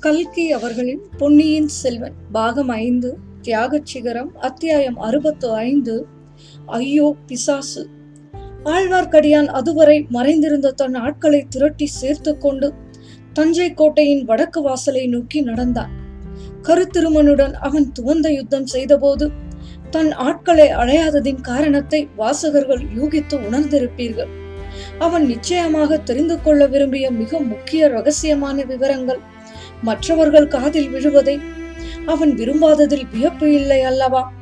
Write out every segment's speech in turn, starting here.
கல்கி அவர்களின் பொன்னியின் செல்வன் பாகம் ஐந்து தியாகச் சிகரம் அத்தியாயம் அறுபத்து ஐந்து ஐயோ பிசாசு. ஆழ்வார்க்கடியான் அதுவரை மறைந்திருந்த தன் ஆட்களை திரட்டி சேர்த்து கொண்டு தஞ்சை கோட்டையின் வடக்கு வாசலை நோக்கி நடந்தான். கருத்திருமனுடன் அவன் துவந்த யுத்தம் செய்தபோது தன் ஆட்களை அடையாததின் காரணத்தை வாசகர்கள் யூகித்து உணர்ந்திருப்பீர்கள். அவன் நிச்சயமாக தெரிந்து கொள்ள விரும்பிய மிக முக்கிய ரகசியமான விவரங்கள் மற்றவர்கள் காதில் விழுவதை அவன் விரும்பாததில் வியப்பு இல்லை அல்லவா?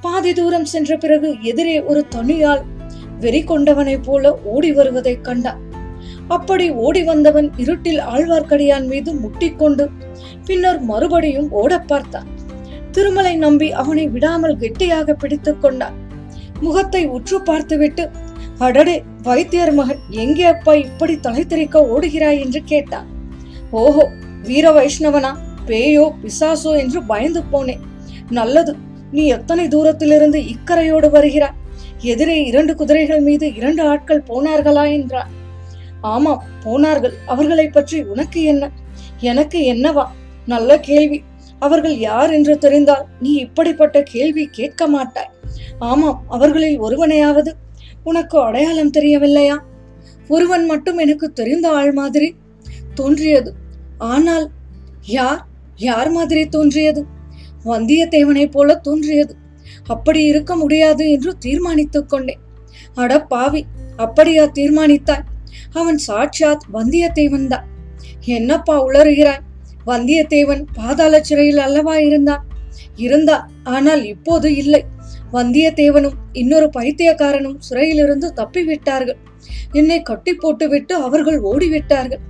பாதி தூரம் சென்ற பிறகு எதிரே ஒரு தனியால் வெறி கொண்டவனைப் போல ஓடி வருவதைக் கண்டான். அப்படி ஓடி வந்தவன் இருட்டில் ஆழ்வார்க்கடியான் மீது முட்டிக்கொண்டு பின்னர் மறுபடியும் ஓடப் பார்த்தான். திருமலை நம்பி அவனை விடாமல் கெட்டியாக பிடித்துக் கொண்டான். முகத்தை உற்று பார்த்துவிட்டு அடடே வைத்தியர் மகன் எங்கே அப்பா இப்படி தலை தெறிக்க ஓடுகிறாய்? என்று கேட்டான். ஓஹோ வீர வைஷ்ணவனா? பேயோ பிசாசோ என்று பயந்து போனேன். நல்லது நீ எத்தனை தூரத்திலிருந்து இக்கரையோடு வருகிறாய்? எதிரே இரண்டு குதிரைகள் மீது இரண்டு ஆட்கள் போனார்களா என்றார். ஆமாம் போனார்கள். அவர்களை பற்றி உனக்கு என்ன? எனக்கு என்னவா? நல்ல கேள்வி. அவர்கள் யார் என்று தெரிந்தால் நீ இப்படிப்பட்ட கேள்வி கேட்க மாட்டாய். ஆமாம் அவர்களில் ஒருவனையாவது. உனக்கு அடையாளம் தெரியவில்லையா? ஒருவன் மட்டும் எனக்கு தெரிந்த ஆள் மாதிரி தோன்றியது. ஆனால் யார் யார் மாதிரி தோன்றியது? வந்தியத்தேவனைப் போல தோன்றியது. அப்படி இருக்க முடியாது என்று தீர்மானித்துக் கொண்டேன். அட பாவி அப்படியா தீர்மானித்தாய்? அவன் சாட்சாத் வந்தியத்தேவன் தான் என்னப்பா உளறுகிறாய்? வந்தியத்தேவன் பாதாள சிறையில் அல்லவா இருந்தான்? இருந்தான் ஆனால் இப்போது இல்லை. வந்தியத்தேவனும் இன்னொரு பைத்தியக்காரனும் சிறையிலிருந்து தப்பிவிட்டார்கள். என்னை கட்டி போட்டுவிட்டு அவர்கள் ஓடிவிட்டார்கள்.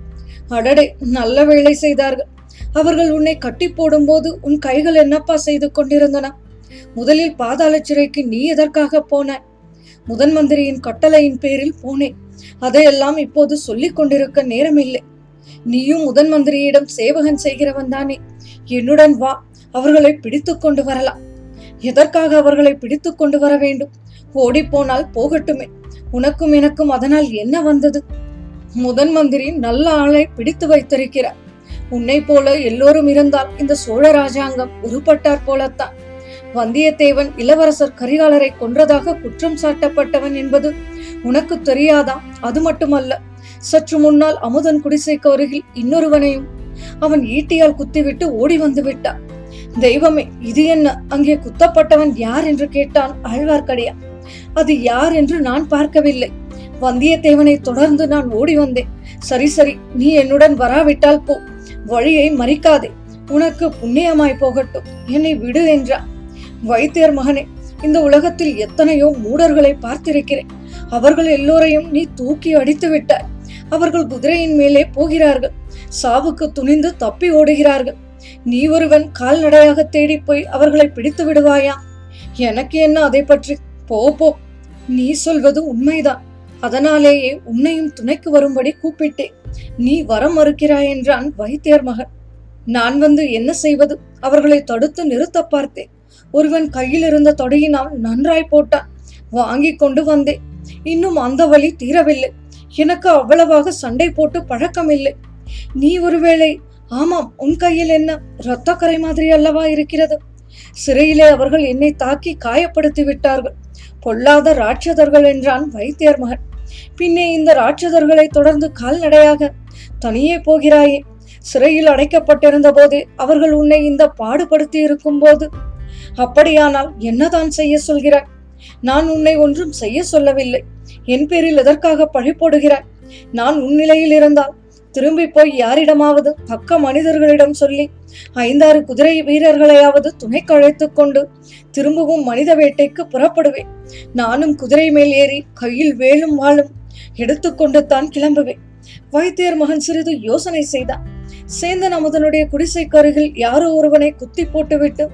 அடடே நல்ல வேலை செய்தார்கள். அவர்கள் உன்னை கட்டி போடும்போது உன் கைகள் என்னப்பா செய்து கொண்டிருந்தன? முதலில் பாதாள சிறைக்கு நீ எதற்காக போனாய் முதன் மந்திரியின் கட்டளையின் பேரில் போனேன் அதையெல்லாம் இப்போது சொல்லிக் கொண்டிருக்க நேரமில்லை. நீயும் முதன் மந்திரியிடம் சேவகன் செய்கிறவன் தானே. என்னுடன் வா அவர்களை பிடித்து கொண்டு வரலாம். எதற்காக அவர்களை பிடித்து கொண்டு வர வேண்டும்? ஓடிப்போனால் போகட்டுமே. உனக்கும் எனக்கும் அதனால் என்ன வந்தது? முதன் மந்திரி நல்ல ஆளை பிடித்து வைத்திருக்கிறார். உன்னை போல எல்லோரும் இருந்தால் இந்த சோழ ராஜாங்கம் உருப்பட்டார் போலத்தான். வந்தியத்தேவன் இளவரசர் கரிகாலரை கொன்றதாக குற்றம் சாட்டப்பட்டவன் என்பது உனக்கு தெரியாதா? அது மட்டுமல்ல சற்று முன்னால் அமுதன் குடிசைக்கு அருகில் இன்னொருவனையும் அவன் ஈட்டியால் குத்திவிட்டு ஓடி வந்து விட்டான். தெய்வமே இது என்ன? அங்கே குத்தப்பட்டவன் யார் என்று கேட்டான் ஆழ்வார்க்கடியான். அது யார் என்று நான் பார்க்கவில்லை. வந்தியத்தேவனை தொடர்ந்து நான் ஓடி வந்தேன். சரி சரி நீ என்னுடன் வராவிட்டால் போ. வழியை மறிக்காதே. உனக்கு புண்ணியமாய் போகட்டும். என்னை விடு என்றார் வைத்தியர் மகனே இந்த உலகத்தில் எத்தனையோ மூடர்களை பார்த்திருக்கிறேன். அவர்கள் எல்லோரையும் நீ தூக்கி அடித்து விட்டாய். அவர்கள் குதிரையின் மேலே போகிறார்கள். சாவுக்கு துணிந்து தப்பி ஓடுகிறார்கள். நீ ஒருவன் கால்நடையாக தேடி போய் அவர்களை பிடித்து விடுவாயா? எனக்கு என்ன அதை பற்றி? போ போ. நீ சொல்வது உண்மைதான். அதனாலேயே உன்னையும் துணைக்கு வரும்படி கூப்பிட்டேன். நீ வர மறுக்கிறாய் என்றான் வைத்தியர் மகன். நான் வந்து என்ன செய்வது? அவர்களை தடுத்து நிறுத்த பார்த்தேன். ஒருவன் கையில் இருந்த தொடையினால் நன்றாய் போட்டான். வாங்கி கொண்டு வந்தேன். இன்னும் அந்த வழி தீரவில்லை. எனக்கு அவ்வளவாக சண்டை போட்டு பழக்கமில்லை. நீ ஒருவேளை ஆமாம் உன் கையில் என்ன இரத்தக்கரை மாதிரி அல்லவா இருக்கிறது? சிறையிலே அவர்கள் என்னை தாக்கி காயப்படுத்தி விட்டார்கள். பொல்லாத ராட்சதர்கள் என்றான் வைத்தியர் மகன். பின்னே இந்த ராட்சதர்களை தொடர்ந்து கால்நடையாக தனியே போகிறாயே. சிறையில் அடைக்கப்பட்டிருந்த போது அவர்கள் உன்னை இந்த பாடுபடுத்தி இருக்கும் போது அப்படியானால் என்னதான் செய்ய சொல்கிறாய்? நான் உன்னை ஒன்றும் செய்ய சொல்லவில்லை. என் பேரில் எதற்காக பழி போடுகிறாய் நான் உன் நிலையில் இருந்தால் திரும்பி போய் யாரிடமாவது பக்க மனிதர்களிடம் சொல்லி ஐந்தாறு குதிரை வீரர்களையாவது துணைக்கு அழைத்துக் கொண்டு திரும்பவும் மனித வேட்டைக்கு புறப்படுவேன். நானும் குதிரை மேல் ஏறி கையில் வேலும் வாழும் எடுத்துக்கொண்டு தான் கிளம்புவேன். வைத்தியர் மகன் சிறிது யோசனை செய்தான். சேந்தன் அமுதனுடைய குடிசைக்கு அருகில் யாரோ ஒருவனை குத்தி போட்டுவிட்டு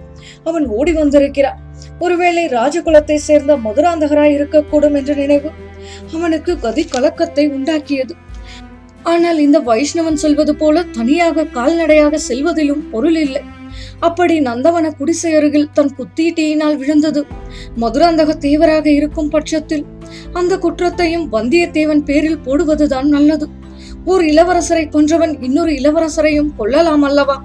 அவன் ஓடி வந்திருக்கிறான். ஒருவேளை ராஜகுலத்தை சேர்ந்த மதுராந்தகராய் இருக்கக்கூடும் என்ற நினைவு அவனுக்கு கதி கலக்கத்தை உண்டாக்கியது. ஆனால் இந்த வைஷ்ணவன் சொல்வது போல தனியாக கால்நடையாக செல்வதிலும் பொருள் இல்லை. அப்படி நந்தவன குடிசை அருகில் தன் குத்தீட்டியினால் விழுந்தது. மதுராந்தக தேவராக இருக்கும் பட்சத்தில் அந்த குற்றத்தையும் வந்தியத்தேவன் பேரில் போடுவதுதான் நல்லது. ஒரு இளவரசரை கொன்றவன் இன்னொரு இளவரசரையும் கொல்லலாம் அல்லவா?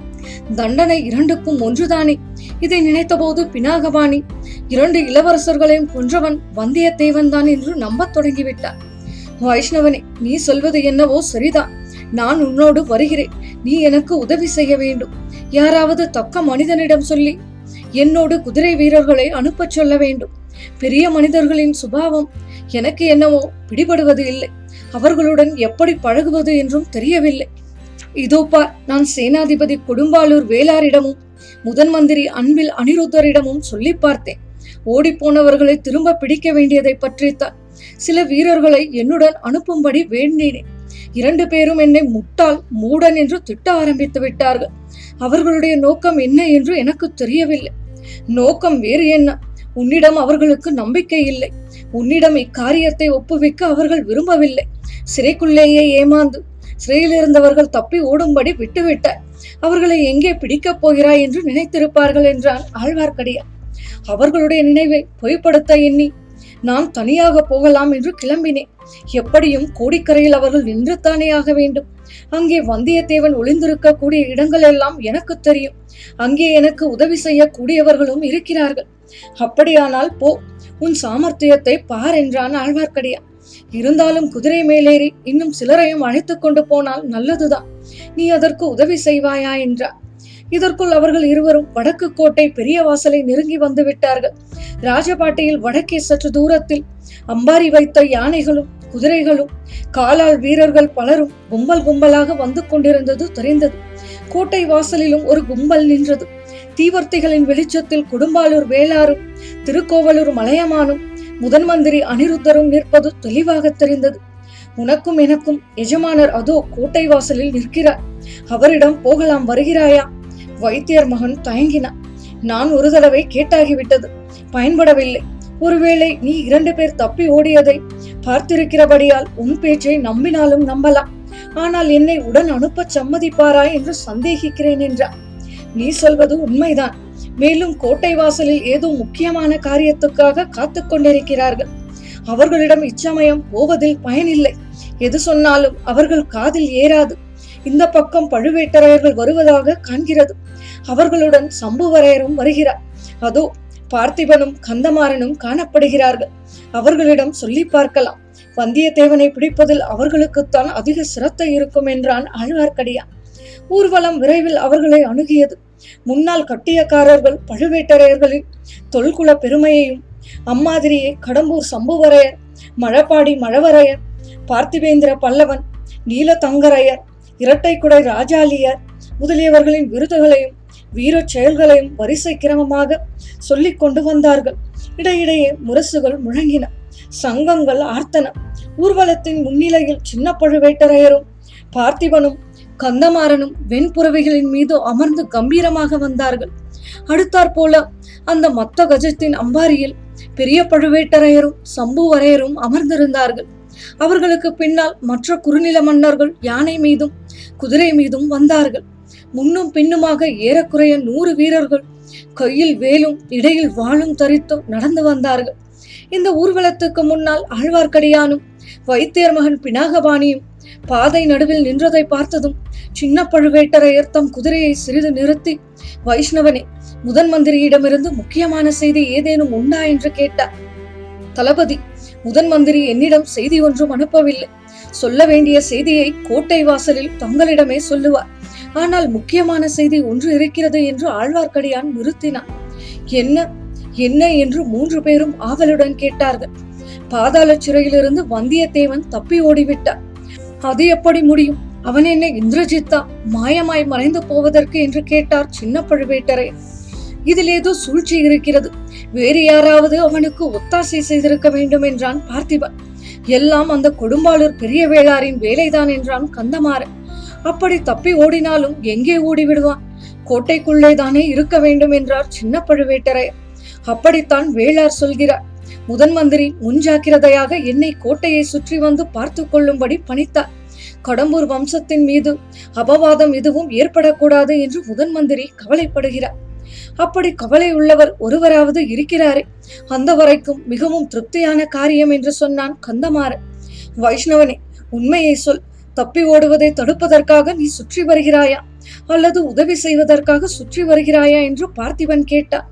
தண்டனை இரண்டுக்கும் ஒன்றுதானே? இதை நினைத்தபோது பினாகபாணி இரண்டு இளவரசர்களையும் கொன்றவன் வந்தியத்தேவன் தான் என்று நம்பத் தொடங்கிவிட்டார். வைஷ்ணவனே நீ சொல்வது என்னவோ சரிதான். நான் உன்னோடு வருகிறேன். நீ எனக்கு உதவி செய்ய வேண்டும். யாராவது தக்க மனிதனிடம் சொல்லி என்னோடு குதிரை வீரர்களை அனுப்பச் சொல்ல வேண்டும். பெரிய மனிதர்களின் சுபாவம் எனக்கு என்னவோ பிடிபடுவது இல்லை. அவர்களுடன் எப்படி பழகுவது என்றும் தெரியவில்லை. இதோ பார் நான் சேனாதிபதி கொடும்பாலூர் வேளாரிடமும் முதன் மந்திரி அன்பில் அனிருத்தரிடமும் சொல்லி பார்த்தேன். ஓடிப்போனவர்களை திரும்ப பிடிக்க வேண்டியதை பற்றித்தான். சில வீரர்களை என்னுடன் அனுப்பும்படி வேண்டினேன். இரண்டு பேரும் என்னை முட்டாள் மூடன் என்று திட்ட ஆரம்பித்து விட்டார்கள். அவர்களுடைய நோக்கம் என்ன என்று எனக்கு தெரியவில்லை. நோக்கம் வேறு என்ன? உன்னிடம் அவர்களுக்கு நம்பிக்கை இல்லை. உன்னிடம் இக்காரியத்தை ஒப்புவிக்க அவர்கள் விரும்பவில்லை. சிறைக்குள்ளேயே ஏமாந்து சிறையில் இருந்தவர்கள் தப்பி ஓடும்படி விட்டுவிட்டார் அவர்களை எங்கே பிடிக்கப் போகிறாய் என்று நினைத்திருப்பார்கள் என்றான் ஆழ்வார்க்கடியார் அவர்களுடைய நினைவை பொய்ப்படுத்த எண்ணி நான் தனியாக போகலாம் என்று கிளம்பினேன். எப்படியும் கோடிக்கரையில் அவர்கள் நின்றுத்தானே ஆக வேண்டும். அங்கே வந்தியத்தேவன் ஒளிந்திருக்கக்கூடிய இடங்கள் எல்லாம் எனக்கு தெரியும். அங்கே எனக்கு உதவி செய்யக்கூடியவர்களும் இருக்கிறார்கள். அப்படியானால் போ உன் சாமர்த்தியத்தை பார் என்றான் ஆழ்வார்க்கடியான் இருந்தாலும் குதிரை மேலேறி இன்னும் சிலரையும் அழைத்துக் கொண்டு போனால் நல்லதுதான். நீ அதற்கு உதவி செய்வாயா என்றார். இதற்குள் அவர்கள் இருவரும் வடக்கு கோட்டை பெரிய வாசலை நெருங்கி வந்து விட்டார்கள். ராஜபாட்டையில் வடக்கே சற்று தூரத்தில் அம்பாரி வைத்த யானைகளும் குதிரைகளும் காலால் வீரர்கள் பலரும் கும்பல் கும்பலாக வந்து கொண்டிருந்தது தெரிந்தது. கோட்டை வாசலிலும் ஒரு கும்பல் நின்றது. தீவர்த்திகளின் வெளிச்சத்தில் குடும்பாலூர் வேளாரும் திருக்கோவலூர் மலையமானும் முதன் மந்திரி அனிருத்தரும் நிற்பது தெளிவாக தெரிந்தது. உனக்கும் எனக்கும் எஜமானர் அதோ கோட்டை வாசலில் நிற்கிறார். அவரிடம் போகலாம் வருகிறாயா? வைத்தியர் மகன் தயங்கினான் நான் ஒரு தடவை கேட்டாகிவிட்டது. பயன்படவில்லை. ஒருவேளை நீ இரண்டு பேர் தப்பி ஓடியதை பார்த்திருக்கிறபடியால் உன் பேச்சை நம்பினாலும் நம்பலாம். ஆனால் என்னை உடன் அனுப்ப சம்மதிப்பாரா என்று சந்தேகிக்கிறேன் என்றார் நீ சொல்வது உண்மைதான். மேலும் கோட்டை வாசலில் ஏதோ முக்கியமான காரியத்துக்காக காத்து கொண்டிருக்கிறார்கள். அவர்களிடம் இச்சமயம் போவதில் பயனில்லை. எது சொன்னாலும் அவர்கள் காதில் ஏறாது. இந்த பக்கம் பழுவேட்டரையர்கள் வருவதாக காண்கிறது. அவர்களுடன் சம்புவரையரும் வருகிறார். அதோ பார்த்திபனும் கந்தமாறனும் காணப்படுகிறார்கள். அவர்களிடம் சொல்லி பார்க்கலாம். வந்தியத்தேவனை பிடிப்பதில் அவர்களுக்குத்தான் அதிக சிரத்தை இருக்கும் என்றான் ஆழ்வார்க்கடியான். ஊர்வலம் விரைவில் அவர்களை அணுகியது. முன்னாள் கட்டியக்காரர்கள் பழுவேட்டரையர்களின் தொல்குல பெருமையையும் அம்மாதிரியை கடம்பூர் சம்புவரையர் மழப்பாடி மழவரையர் பார்த்திபேந்திர பல்லவன் நீலதங்கரையர் இரட்டைக்குடை ராஜாலியர் முதலியவர்களின் விருதுகளையும் வீரச் செயல்களையும் வரிசை கிரமமாக சொல்லிக் கொண்டு வந்தார்கள். இடையிடையே முரசுகள் முழங்கின. சங்கங்கள் ஆர்த்தன. ஊர்வலத்தின் முன்னிலையில் சின்ன பழுவேட்டரையரும் பார்த்திபனும் கந்தமாறனும் வெண்புறவைகளின் மீது அமர்ந்து கம்பீரமாக வந்தார்கள். அடுத்தாற் போல அந்த மத்த கஜத்தின் அம்பாரியில் பெரிய பழுவேட்டரையரும் சம்புவரையரும் அமர்ந்திருந்தார்கள். அவர்களுக்கு பின்னால் மற்ற குறுநில மன்னர்கள் யானை மீதும் குதிரை மீதும் வந்தார்கள். முன்னும் பின்னுமாக ஏறக்குறைய நூறு வீரர்கள் கையில் வேலும் இடையில் வாளும் தரித்தும் நடந்து வந்தார்கள். இந்த ஊர்வலத்துக்கு முன்னால் ஆழ்வார்க்கடியானும் வைத்தியர் மகன் பினாகபாணியும் பாதை நடுவில் நின்றதை பார்த்ததும் சின்ன பழுவேட்டரையர் தம் குதிரையை சிறிது நிறுத்தி வைஷ்ணவனே முதன் மந்திரியிடமிருந்து முக்கியமான செய்தி ஏதேனும் உண்டா? என்று கேட்டார். தளபதி முதன் மந்திரி என்னிடம் செய்தி ஒன்றும் அனுப்பவில்லை. சொல்ல வேண்டிய செய்தியை கோட்டை வாசலில் தங்களிடமே சொல்லுவார். ஆனால் முக்கியமான செய்தி ஒன்று இருக்கிறது என்று ஆழ்வார்க்கடியான் நிறுத்தினான். என்ன? என்ன என்று மூன்று பேரும் ஆவலுடன் கேட்டார்கள். பாதாள சிறையிலிருந்து வந்தியத்தேவன் தப்பி ஓடிவிட்டார் அது எப்படி முடியும்? அவன் என்ன இந்திரஜித்தா மாயமாய் மறைந்து போவதற்கு என்று கேட்டார் சின்ன பழுவேட்டரையர் இதில் ஏதோ சூழ்ச்சி இருக்கிறது. வேறு யாராவது அவனுக்கு ஒத்தாசை செய்திருக்க வேண்டும் என்றான் பார்த்திபன் எல்லாம் அந்த கொடும்பாளூர் பெரிய வேளாரின் வேலைதான் என்றான் கந்தமாறன். அப்படி தப்பி ஓடினாலும் எங்கே ஓடி விடுவான்? கோட்டைக்குள்ளே தானே இருக்க வேண்டும் என்றார் சின்ன பழுவேட்டரையர். அப்படித்தான் வேளார் சொல்கிறார். முதன் மந்திரி முன்ஜாக்கிரதையாக என்னை கோட்டையை சுற்றி வந்து பார்த்து கொள்ளும்படி பணித்தார். கடம்பூர் வம்சத்தின் மீது அபவாதம் எதுவும் ஏற்படக்கூடாது என்று முதன் மந்திரி கவலைப்படுகிறார். அப்படி கவலை உள்ளவர் ஒருவராவது இருக்கிறாரே. அந்த வரைக்கும் மிகவும் திருப்தியான காரியம் என்று சொன்னான் கந்தமாறன். வைஷ்ணவனே உண்மையை சொல். தப்பி ஓடுவதை தடுப்பதற்காக நீ சுற்றி வருகிறாயா? அல்லது உதவி செய்வதற்காக சுற்றி வருகிறாயா? என்று பார்த்திபன் கேட்டான்.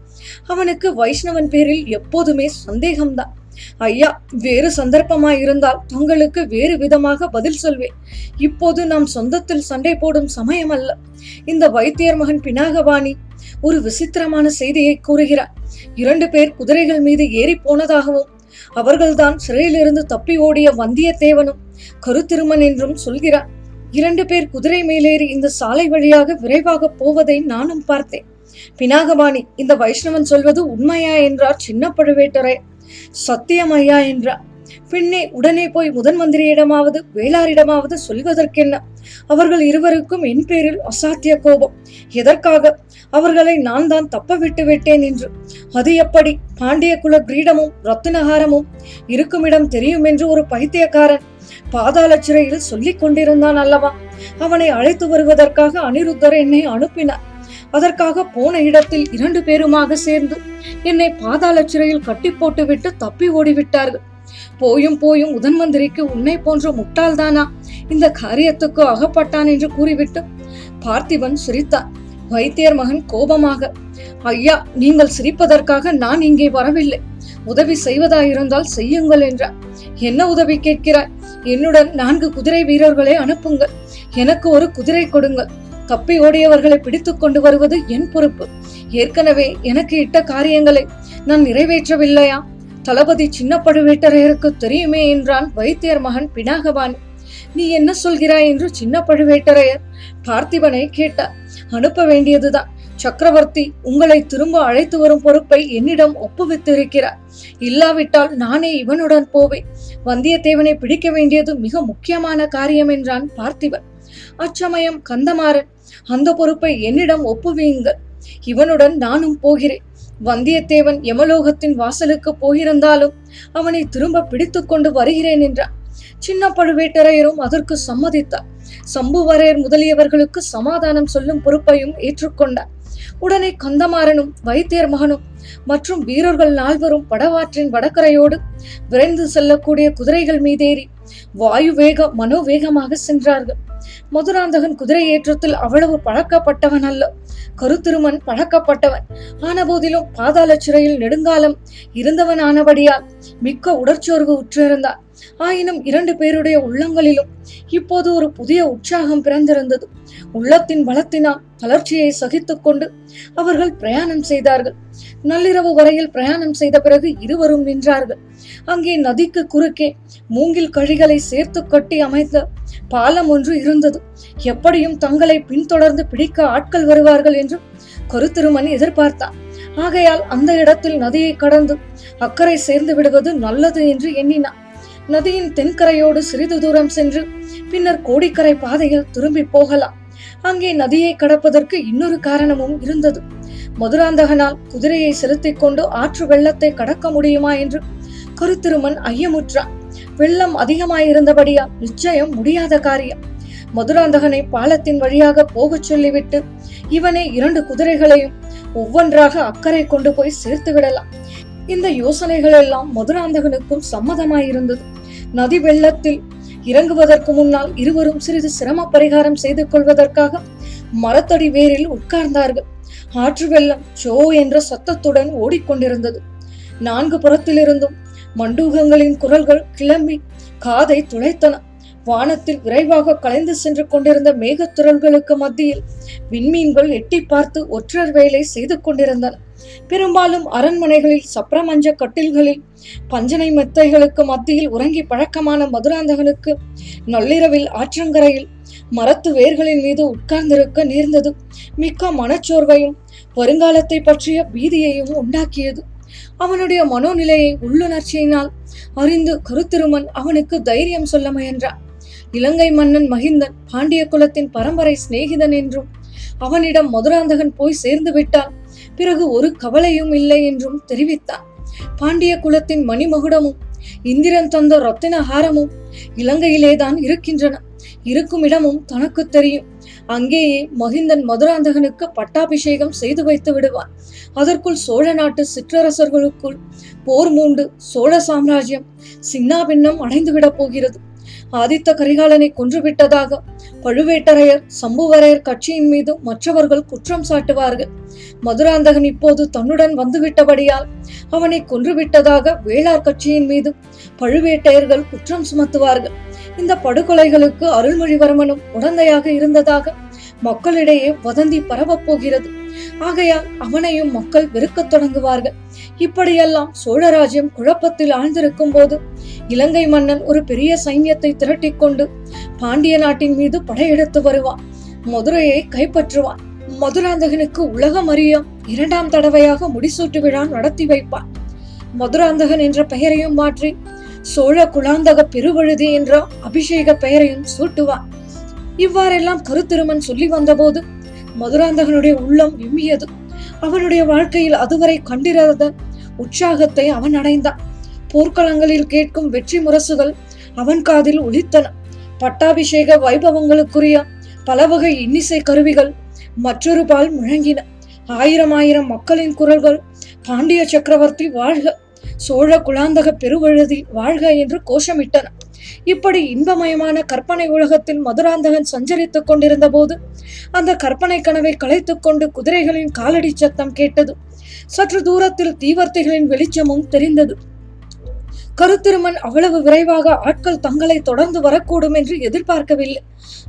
அவனுக்கு வைஷ்ணவன் பேரில் எப்போதுமே சந்தேகம்தான். ஐயா வேறு சந்தர்ப்பமாயிருந்தால் தங்களுக்கு வேறு விதமாக பதில் சொல்வேன். இப்போது நாம் சொந்தத்தில் சண்டை போடும் சமயம் அல்ல இந்த வைத்தியர் மகன் பினாகபாணி ஒரு விசித்திரமான செய்தியை கூறுகிறார். இரண்டு பேர் குதிரைகள் மீது ஏறி போனதாகவும் அவர்கள்தான் சிறையிலிருந்து தப்பி ஓடிய வந்தியத்தேவனும் கருத்திருமன் என்றும் சொல்கிறார். இரண்டு பேர் குதிரை மேலேறி இந்த சாலை வழியாக விரைவாக போவதை நானும் பார்த்தேன். பினாகபாணி இந்த வைஷ்ணவன் சொல்வது உண்மையா என்றார் சின்ன பழுவேட்டரை சத்தியம் ஐயா என்றார். பின்னே உடனே போய் முதன் மந்திரியிடமாவது வேளாரிடமாவது சொல்வதற்கென்ன? அவர்கள் இருவருக்கும் என் பேரில் அசாத்திய கோபம். எதற்காக? அவர்களை நான் தான் தப்ப விட்டு விட்டேன் என்று. அது எப்படி? பாண்டிய குல கிரீடமும் ரத்தினஹாரமும் இருக்குமிடம் தெரியும் என்று ஒரு பைத்தியக்காரன் பாதாள சிறையில் சொல்லிக் கொண்டிருந்தான் அல்லவா? அவனை அழைத்து வருவதற்காக அனிருத்தர் என்னை அனுப்பினார். அதற்காக போன இடத்தில் இரண்டு பேருமாக சேர்ந்து என்னை பாதாள சிறையில் கட்டி போட்டுவிட்டு தப்பி ஓடிவிட்டார்கள். போயும் போயும் முதன் மந்திரிக்கு உன்னை போன்ற முட்டாள்தானா? இந்த காரியத்துக்கு அகப்பட்டான் என்று கூறிவிட்டு பார்த்திபன் சிரித்தான் வைத்தியர் மகன் கோபமாக ஐயா நீங்கள் சிரிப்பதற்காக நான் இங்கே வரவில்லை. உதவி செய்வதாயிருந்தால் செய்யுங்கள் என்றார். என்ன உதவி கேட்கிறாய்? என்னுடன் நான்கு குதிரை வீரர்களை அனுப்புங்கள். எனக்கு ஒரு குதிரை கொடுங்கள். தப்பி ஓடியவர்களை பிடித்துக் கொண்டு வருவது என் பொறுப்பு. ஏற்கனவே எனக்கு இட்ட காரியங்களை நான் நிறைவேற்றவில்லையா? தளபதி சின்ன பழுவேட்டரையருக்கு தெரியுமே என்றான் வைத்தியர் மகன் பினாகவான். நீ என்ன சொல்கிறாய் என்று சின்ன பழுவேட்டரையர் பார்த்திபனை கேட்டார். அனுப்ப வேண்டியதுதான். சக்கரவர்த்தி உங்களை திரும்ப அழைத்து வரும் பொறுப்பை என்னிடம் ஒப்புவித்திருக்கிறார். இல்லாவிட்டால் நானே இவனுடன் போவேன். வந்தியத்தேவனை பிடிக்க வேண்டியது மிக முக்கியமான காரியம் என்றான் பார்த்திபன். அச்சமயம் கந்தமாறன் அந்த பொறுப்பை என்னிடம் ஒப்புவியுங்கள். இவனுடன் நானும் போகிறேன். வந்தியத்தேவன் யமலோகத்தின் வாசலுக்கு போயிருந்தாலும் அவனை திரும்ப பிடித்து கொண்டு வருகிறேன் என்றான். சின்ன பழுவேட்டரையரும் அதற்கு சம்மதித்தார். சம்புவரையர் முதலியவர்களுக்கு சமாதானம் சொல்லும் பொறுப்பையும் ஏற்றுக்கொண்டார். உடனே கந்தமாறனும் வைத்தியர் மகனும் மற்றும் வீரர்கள் நால்வரும் படவாற்றின் வடக்கரையோடு விரைந்து செல்லக்கூடிய குதிரைகள் மீதேறி வாயு வேக மனோவேகமாக சென்றார்கள். மதுராந்தகன் குதிரை ஏற்றத்தில் அவ்வளவு பழக்கப்பட்டவன் அல்ல. கருத்திருமன் பழக்கப்பட்டவன். ஆனபோதிலும் பாதாள சிறையில் நெடுங்காலம் இருந்தவன் ஆனபடியால் மிக்க உடற்சோர்வு உற்றிருந்தார் ஆயினும் இரண்டு பேருடைய உள்ளங்களிலும் இப்போது ஒரு புதிய உற்சாகம் பிறந்திருந்தது. உள்ளத்தின் பலத்தினால் தளர்ச்சியை சகித்துக் கொண்டு அவர்கள் பிரயாணம் செய்தார்கள். நள்ளிரவு வரையில் பிரயாணம் செய்த பிறகு இருவரும் நின்றார்கள். அங்கே நதிக்கு குறுக்கே மூங்கில் கழிகளை சேர்த்து கட்டி அமைத்த பாலம் ஒன்று இருந்தது. எப்படியும் தங்களை பின்தொடர்ந்து பிடிக்க ஆட்கள் வருவார்கள். என்று கருத்திருமன் எதிர்பார்த்தான். ஆகையால் அந்த இடத்தில் நதியை கடந்து அக்கறை சேர்ந்து விடுவது நல்லது என்று எண்ணினான். நதியின் தென்கரையோடு சிறிது தூரம் சென்று பின்னர் கோடிக்கரை பாதையில் திரும்பி போகலாம். அங்கே நதியை கடப்பதற்கு இன்னொரு காரணமும் இருந்தது. மதுராந்தகனால் குதிரையை செலுத்திக் கொண்டு ஆற்று வெள்ளத்தை கடக்க முடியுமா என்று கருத்திருமன் ஐயமுற்றான். வெள்ளம் அதிகமாயிருந்தபடியால் நிச்சயம் முடியாத காரியம். மதுராந்தகனை பாலத்தின் வழியாக போகச் சொல்லிவிட்டு இவனை இரண்டு குதிரைகளையும் ஒவ்வொன்றாக அக்கறை கொண்டு போய் சேர்த்து விடலாம். இந்த யோசனைகள் எல்லாம் மதுராந்தகனுக்கும் சம்மதமாயிருந்தது. நதி வெள்ளத்தில் இறங்குவதற்கு முன்னால் இருவரும் சிறிது சிரம பரிகாரம் செய்து கொள்வதற்காக மரத்தடி வேரில் உட்கார்ந்தார்கள். ஆற்று வெள்ளம் சோ என்ற சத்தத்துடன் ஓடிக்கொண்டிருந்தது. நான்கு புறத்திலிருந்தும் மண்டூகங்களின் குரல்கள் கிளம்பி காதை துளைத்தன. வானத்தில் விரைவாக கலைந்து சென்று கொண்டிருந்த மேகத்துறல்களுக்கு மத்தியில் விண்மீன்கள் எட்டி பார்த்து ஒற்றர் வேலை செய்து கொண்டிருந்தன. பெரும்பாலும் அரண்மனைகளில் சப்ரமஞ்ச கட்டில்களில் பஞ்சனை மெத்தைகளுக்கு மத்தியில் உறங்கி பழக்கமான மதுராந்தகனுக்கு நள்ளிரவில் ஆற்றங்கரையில் மரத்து வேர்களின் மீது உட்கார்ந்திருக்க நேர்ந்தது மிக்க மனச்சோர்வையும் வருங்காலத்தை பற்றிய பீதியையும் உண்டாக்கியது. அவனுடைய மனோநிலையை உள்ளுணர்ச்சியினால் அறிந்து கருத்திருமன் அவனுக்கு தைரியம் சொல்ல முயன்றான். இலங்கை மன்னன் மகிந்தன் பாண்டிய குலத்தின் பரம்பரை சிநேகிதன் என்றும் அவனிடம் மதுராந்தகன் போய் சேர்ந்து விட்டான். பிறகு ஒரு கவலையும் இல்லை என்றும் தெரிவித்தான். பாண்டிய குலத்தின் மணிமகுடமும் இந்திரன் தந்த ரத்தின ஹாரமும் இலங்கையிலேதான் இருக்கின்றன. இருக்கும் இடமும் தனக்கு தெரியும். அங்கேயே மகிந்தன் மதுராந்தகனுக்கு பட்டாபிஷேகம் செய்து வைத்து விடுவான். அதற்குள் சோழ நாட்டு சிற்றரசர்களுக்குள் போர் மூண்டு சோழ சாம்ராஜ்யம் சின்னாபின்னம் அடைந்து விடப் போகிறது. ஆதித்த கரிகாலனை கொன்றுவிட்டதாக பழுவேட்டரையர் சம்புவரையர் கட்சியின் மீது மற்றவர்கள் குற்றம் சாட்டுவார்கள். மதுராந்தகன் இப்போது தன்னுடன் வந்துவிட்டபடியால் அவனை கொன்றுவிட்டதாக வேளார் கட்சியின் மீது பழுவேட்டையர்கள் குற்றம் சுமத்துவார்கள். இந்த படுகொலைகளுக்கு அருள்மொழிவர்மனும் உடந்தையாக இருந்ததாக மக்களிடையே வதந்தி பரவப் போகிறது. ஆகையால் அவனையும் மக்கள் வெறுக்கத் தொடங்குவார்கள். இப்படியெல்லாம் சோழராஜ்யம் குழப்பத்தில் ஆழ்ந்திருக்கும் போது இலங்கை மன்னன் ஒரு பெரிய சைன்யத்தை திரட்டிக் கொண்டு பாண்டிய நாட்டின் மீது படையெடுத்து வருவான். மதுரையை கைப்பற்றுவான். மதுராந்தகனுக்கு உலகம் அறிய இரண்டாம் தடவையாக முடிசூட்டு விழா நடத்தி வைப்பான். மதுராந்தகன் என்ற பெயரையும் மாற்றி சோழ குலாந்தக பெருவழுதி என்ற அபிஷேக பெயரையும் சூட்டுவான். இவ்வாறெல்லாம் கருத்திருமன் சொல்லி வந்தபோது மதுராந்தகனுடைய உள்ளம் விம்மியது. அவனுடைய வாழ்க்கையில் அதுவரை கண்டிராத உற்சாகத்தை அவன் அடைந்தான். போர்க்களங்களில் கேட்கும் வெற்றி முரசுகள் அவன் காதில் ஒலித்தன. பட்டாபிஷேக வைபவங்களுக்குரிய பல வகை இன்னிசை கருவிகள் மற்றொரு பால் முழங்கின. ஆயிரம் ஆயிரம் மக்களின் குரல்கள் பாண்டிய சக்கரவர்த்தி வாழ்க சோழ குலாந்தக பெருவழுதி வாழ்க என்று கோஷமிட்டன. இப்படி இன்பமயமான கற்பனை உலகத்தில் மதுராந்தகன் சஞ்சரித்துக் கொண்டிருந்த போது அந்த கற்பனை கனவை களைத்துக் கொண்டு குதிரைகளின் காலடி சத்தம் கேட்டது. சற்று தூரத்தில் தீவர்த்திகளின் வெளிச்சமும் தெரிந்தது. கருத்திருமன் அவ்வளவு விரைவாக ஆட்கள் தங்களை தொடர்ந்து வரக்கூடும் என்று எதிர்பார்க்கவில்லை.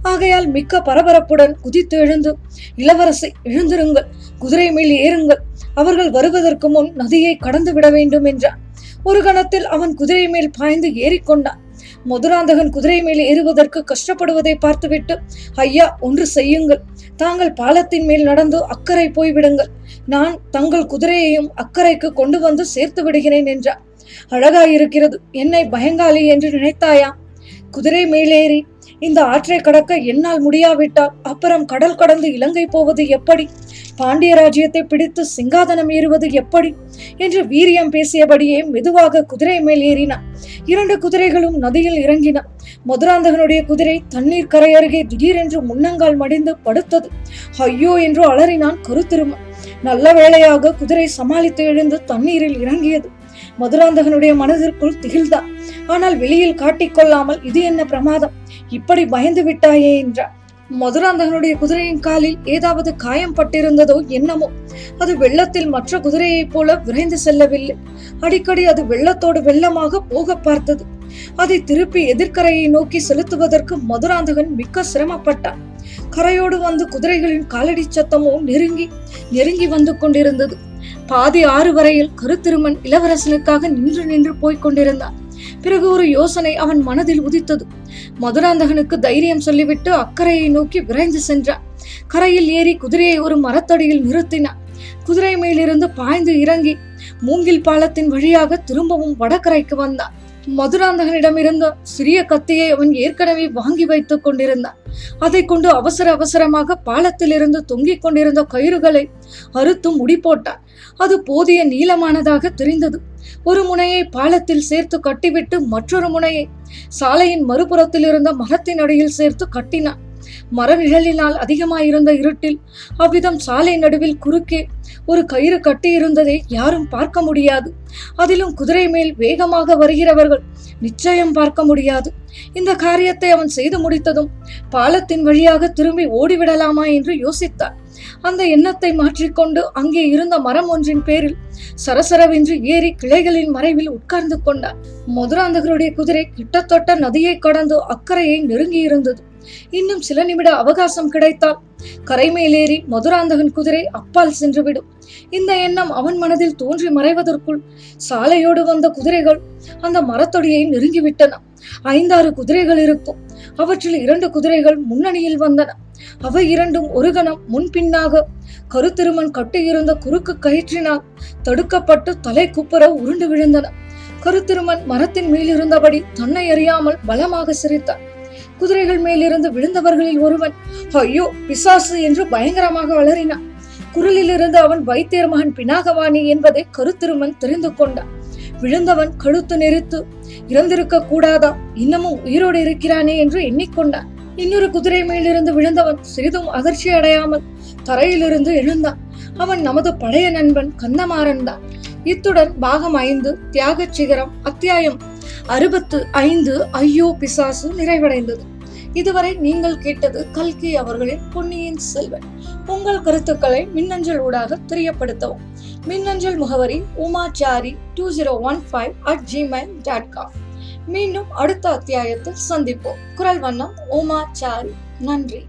ஆகையால் மிக்க பரபரப்புடன் குதித்து எழுந்து இளவரசி எழுந்திருங்கள் குதிரை மேல் ஏறுங்கள். அவர்கள் வருவதற்கு முன் நதியை கடந்து விட வேண்டும் என்றான். ஒரு கணத்தில் அவன் குதிரை மேல் பாய்ந்து ஏறிக்கொண்டான். மதுராந்தகன் குதிரை மேல் ஏறுவதற்கு கஷ்டப்படுவதை பார்த்துவிட்டு ஐயா ஒன்று செய்யுங்கள். தாங்கள் பாலத்தின் மேல் நடந்து அக்கறை போய்விடுங்கள். நான் தங்கள் குதிரையையும் அக்கறைக்கு கொண்டு வந்து சேர்த்து விடுகிறேன் என்றார். அழகாயிருக்கிறது. என்னை பயங்காளி என்று நினைத்தாயா? குதிரை மேலேறி இந்த ஆற்றை கடக்க என்னால் முடியாவிட்டால் அப்புறம் கடல் கடந்து இலங்கை போவது எப்படி? பாண்டிய ராஜ்யத்தை பிடித்து சிங்காதனம் ஏறுவது எப்படி? என்று வீரியம் பேசியபடியே மெதுவாக குதிரை மேல் ஏறினான். இரண்டு குதிரைகளும் நதியில் இறங்கின. மதுராந்தகனுடைய குதிரை தண்ணீர் கரை அருகே திடீரென்று முன்னங்கால் மடிந்து படுத்தது. ஐயோ என்று அலறினான் கருத்திருமன். நல்ல வேளையாக குதிரை சமாளித்து எழுந்து தண்ணீரில் இறங்கியது. மதுராந்தகனுடைய மனதிற்குள் திகில்தான். ஆனால் வெளியில் காட்டிக்கொள்ளாமல் இது என்ன பிரமாதம்? இப்படி பயந்து விட்டாயே என்றார். மதுராந்தகனுடைய குதிரையின் காலில் ஏதாவது காயம் பட்டிருந்ததோ என்னமோ. அது வெள்ளத்தில் மற்ற குதிரையைப் போல விரைந்து செல்லவில்லை. அடிக்கடி அது வெள்ளத்தோடு வெள்ளமாக போக பார்த்தது. அதை திருப்பி எதிர்க்கரையை நோக்கி செலுத்துவதற்கு மதுராந்தகன் மிக்க சிரமப்பட்டான். கரையோடு வந்து குதிரைகளின் காலடி சத்தமோ நெருங்கி நெருங்கி வந்து கொண்டிருந்தது. பாதி ஆறு வரையில் கருத்திருமன் இளவரசனுக்காக நின்று நின்று போய்க் கொண்டிருந்தான். பிறகு ஒரு யோசனை அவன் மனதில் உதித்தது. மதுராந்தகனுக்கு தைரியம் சொல்லிவிட்டு அக்கறையை நோக்கி விரைந்து சென்றான். கரையில் ஏறி குதிரையை ஒரு மரத்தடியில் நிறுத்தினான். குதிரை மேலிருந்து பாய்ந்து இறங்கி மூங்கில் பாலத்தின் வழியாக திரும்பவும் வடகரைக்கு வந்தான். மதுராந்தகனிடமிருந்த சிறிய கத்தியை அவன் ஏற்கனவே வாங்கி வைத்துக் கொண்டிருந்தான். அதை கொண்டு அவசர அவசரமாக பாலத்திலிருந்து தொங்கிக் கொண்டிருந்த கயிறுகளை அறுத்து முடி போட்டான். அது போதிய நீளமானதாக தெரிந்தது. ஒரு முனையை பாலத்தில் சேர்த்து கட்டிவிட்டு மற்றொரு முனையை சாலையின் மறுபுறத்தில் இருந்த மரத்தின் அடியில் சேர்த்து கட்டினான். மர நிழலினால் அதிகமாயிருந்த இருட்டில் அவ்விதம் சாலை நடுவில் குறுக்கே ஒரு கயிறு கட்டியிருந்ததை யாரும் பார்க்க முடியாது. அதிலும் குதிரை மேல் வேகமாக வருகிறவர்கள் நிச்சயம் பார்க்க முடியாது. இந்த காரியத்தை அவன் செய்து முடித்ததும் பாலத்தின் வழியாக திரும்பி ஓடிவிடலாமா என்று யோசித்தார் அந்த எண்ணத்தை மாற்றிக்கொண்டு அங்கே இருந்த மரம் ஒன்றின் பேரில் சரசரவென்று ஏறி கிளைகளின் மறைவில் உட்கார்ந்து கொண்டார் மதுராந்தகருடைய குதிரை கிட்டத்தட்ட நதியை கடந்து அக்கறையை நெருங்கி இருந்தது இன்னும் சில நிமிட அவகாசம் கிடைத்தால் கரை மேலேறி மதுராந்தகன் குதிரை அப்பால் சென்றுவிடும். இந்த எண்ணம் அவன் மனதில் தோன்றி மறைவதற்குள் சாலையோடு வந்த குதிரைகள் அந்த மரத்தொடியை நெருங்கிவிட்டன. ஐந்தாறு குதிரைகள் இருக்கும். அவற்றில் இரண்டு குதிரைகள் முன்னணியில் வந்தன. அவை இரண்டும் ஒரு கணம் முன்பின்னாக கருத்திருமன் கட்டியிருந்த குறுக்கு கயிற்றினால் தடுக்கப்பட்டு தலை குப்புற உருண்டு விழுந்தன. கருத்திருமன் மரத்தின் மேலிருந்தபடி தன்னை அறியாமல் பலமாக சிரித்தான். குதிரைகள் மேலிருந்து விழுந்தவர்களில் ஒருவன் ஐயோ பிசாசு என்று பயங்கரமாக வளரினான். குரலிலிருந்து அவன் வைத்தியர் மகன் பினாகவாணி என்பதை கருத்திருமன் தெரிந்து கொண்டான். விழுந்தவன் கழுத்து நெரித்து இறந்திருக்க கூடாதா? இன்னமும் உயிரோடு இருக்கிறானே என்று எண்ணிக்கொண்டான். இன்னொரு குதிரை மேலிருந்து விழுந்தவன் சிறிதும் அதிர்ச்சி அடையாமல் தரையிலிருந்து எழுந்தான். அவன் நமது பழைய நண்பன் கந்தமாறன் தான். இத்துடன் பாகம் ஐந்து தியாகச் சிகரம் அத்தியாயம் அறுபத்து ஐந்து ஐயோ பிசாசு நிறைவடைந்தது. இதுவரை நீங்கள் கேட்டது கல்கி அவர்களின் பொன்னியின் செல்வன். உங்கள் கருத்துக்களை மின்னஞ்சல் ஊடாக தெரியப்படுத்தவும். மின்னஞ்சல் முகவரி Umachari two zero one five at Gmail dot com மீண்டும் அடுத்த அத்தியாயத்தில் சந்திப்போம். குரல் வண்ணம் உமாச்சாரி. நன்றி.